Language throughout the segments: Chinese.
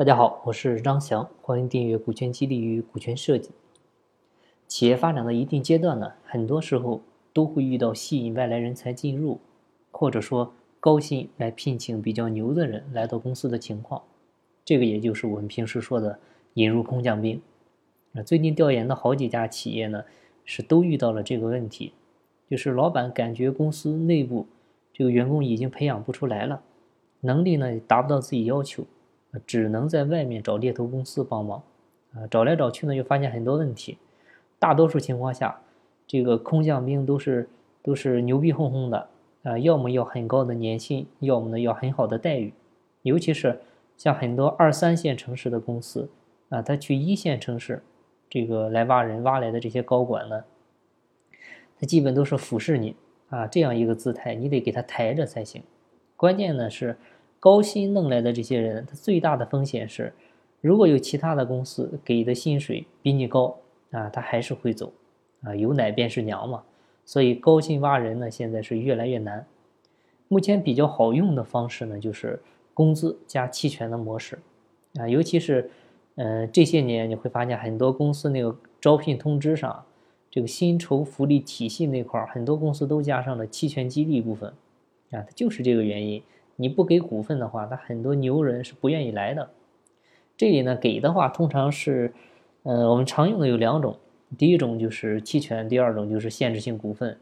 大家好，我是张翔，欢迎订阅《股权激励与股权设计》。企业发展到一定阶段呢，很多时候都会遇到吸引外来人才进入，或者说高薪来聘请比较牛的人来到公司的情况。这个也就是我们平时说的引入空降兵。那，最近调研的好几家企业呢，是都遇到了这个问题，就是老板感觉公司内部这个员工已经培养不出来了，能力呢达不到自己要求。只能在外面找猎头公司帮忙，啊，找来找去呢，又发现很多问题。大多数情况下，这个空降兵都是都是牛逼哄哄的，啊，要么要很高的年薪，要么呢要很好的待遇。尤其是像很多二三线城市的公司，啊，他去一线城市，这个来挖人挖来的这些高管呢，他基本都是俯视你，啊，这样一个姿态，你得给他抬着才行。关键呢是。高薪弄来的这些人，他最大的风险是，如果有其他的公司给的薪水比你高啊，他还是会走，啊，有奶便是娘嘛。所以高薪挖人呢，现在是越来越难。目前比较好用的方式呢，就是工资加期权的模式，啊，尤其是，嗯，这些年你会发现很多公司那个招聘通知上，这个薪酬福利体系那块儿，很多公司都加上了期权激励部分，啊，它就是这个原因。你不给股份的话，他很多牛人是不愿意来的。这里呢，给的话通常是，呃，我们常用的有两种，第一种就是期权，第二种就是限制性股份。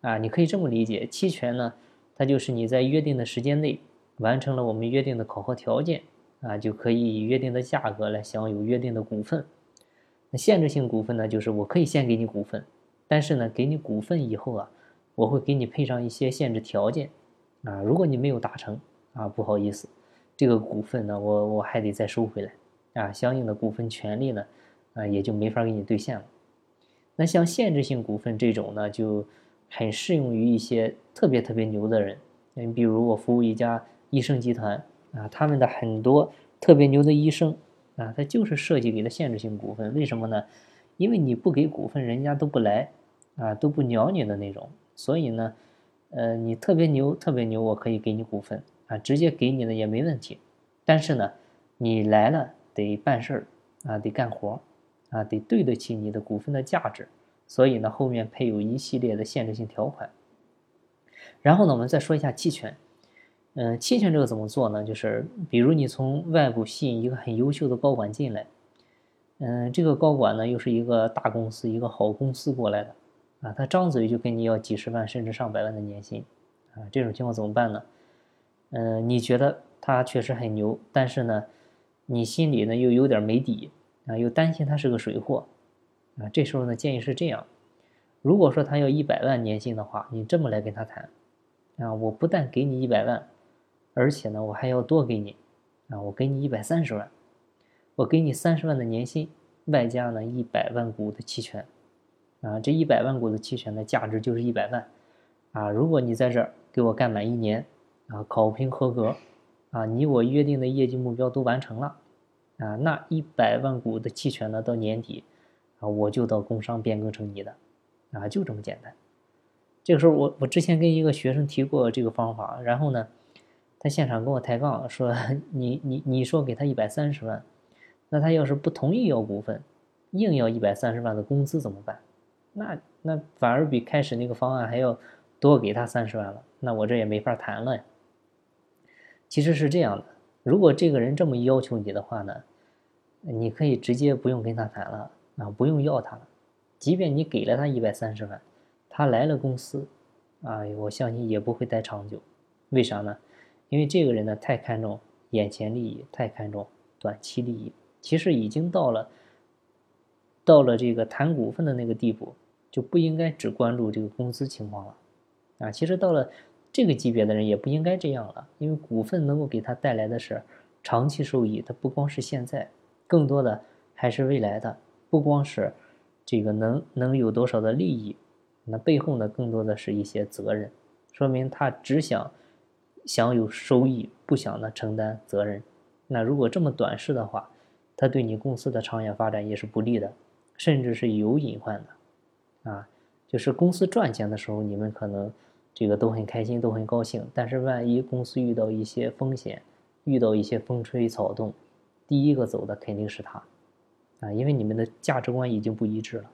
啊，你可以这么理解，期权呢，它就是你在约定的时间内完成了我们约定的考核条件，啊，就可以以约定的价格来享有约定的股份。那限制性股份呢，就是我可以先给你股份，但是呢，给你股份以后啊，我会给你配上一些限制条件。啊，如果你没有达成啊，不好意思，这个股份呢，我我还得再收回来啊，相应的股份权利呢，啊，也就没法给你兑现了。那像限制性股份这种呢，就很适用于一些特别特别牛的人。你比如我服务一家医生集团啊，他们的很多特别牛的医生啊，他就是设计给的限制性股份。为什么呢？因为你不给股份，人家都不来啊，都不鸟你的那种。所以呢。呃，你特别牛，特别牛，我可以给你股份啊，直接给你的也没问题。但是呢，你来了得办事儿啊，得干活啊，得对得起你的股份的价值。所以呢，后面配有一系列的限制性条款。然后呢，我们再说一下期权。嗯，期权这个怎么做呢？就是比如你从外部吸引一个很优秀的高管进来，嗯，这个高管呢又是一个大公司、一个好公司过来的。啊，他张嘴就跟你要几十万甚至上百万的年薪，啊，这种情况怎么办呢？嗯，你觉得他确实很牛，但是呢，你心里呢又有点没底，啊，又担心他是个水货，啊，这时候呢建议是这样：如果说他要一百万年薪的话，你这么来跟他谈，啊，我不但给你一百万，而且呢我还要多给你，啊，我给你一百三十万，我给你三十万的年薪，外加呢一百万股的期权。啊，这一百万股的期权的价值就是一百万，啊，如果你在这儿给我干满一年，啊，考评合格，啊，你我约定的业绩目标都完成了，啊，那一百万股的期权呢，到年底，啊，我就到工商变更成你的，啊，就这么简单。这个时候，我我之前跟一个学生提过这个方法，然后呢，他现场跟我抬杠说，你你你说给他一百三十万，那他要是不同意要股份，硬要一百三十万的工资怎么办？那那反而比开始那个方案还要多给他三十万了，那我这也没法谈了呀。其实是这样的，如果这个人这么要求你的话呢，你可以直接不用跟他谈了啊，不用要他了。即便你给了他一百三十万，他来了公司，啊，我相信也不会待长久。为啥呢？因为这个人呢太看重眼前利益，太看重短期利益，其实已经到了到了这个谈股份的那个地步。就不应该只关注这个工资情况了，啊，其实到了这个级别的人也不应该这样了，因为股份能够给他带来的是长期收益，它不光是现在，更多的还是未来的，不光是这个能能有多少的利益，那背后呢更多的是一些责任，说明他只想享有收益，不想呢承担责任。那如果这么短视的话，他对你公司的长远发展也是不利的，甚至是有隐患的。啊，就是公司赚钱的时候，你们可能这个都很开心，都很高兴。但是万一公司遇到一些风险，遇到一些风吹草动，第一个走的肯定是他，啊，因为你们的价值观已经不一致了。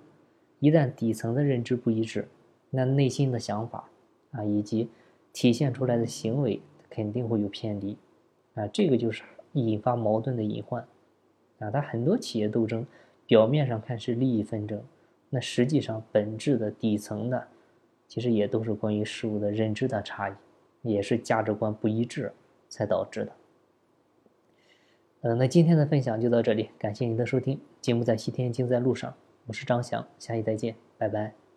一旦底层的认知不一致，那内心的想法啊，以及体现出来的行为肯定会有偏离，啊，这个就是引发矛盾的隐患。啊，他很多企业斗争表面上看是利益纷争，那实际上本质的底层的，其实也都是关于事物的认知的差异，也是价值观不一致才导致的。嗯，那今天的分享就到这里，感谢您的收听。节目在西天，经在路上，我是张翔，下期再见，拜拜。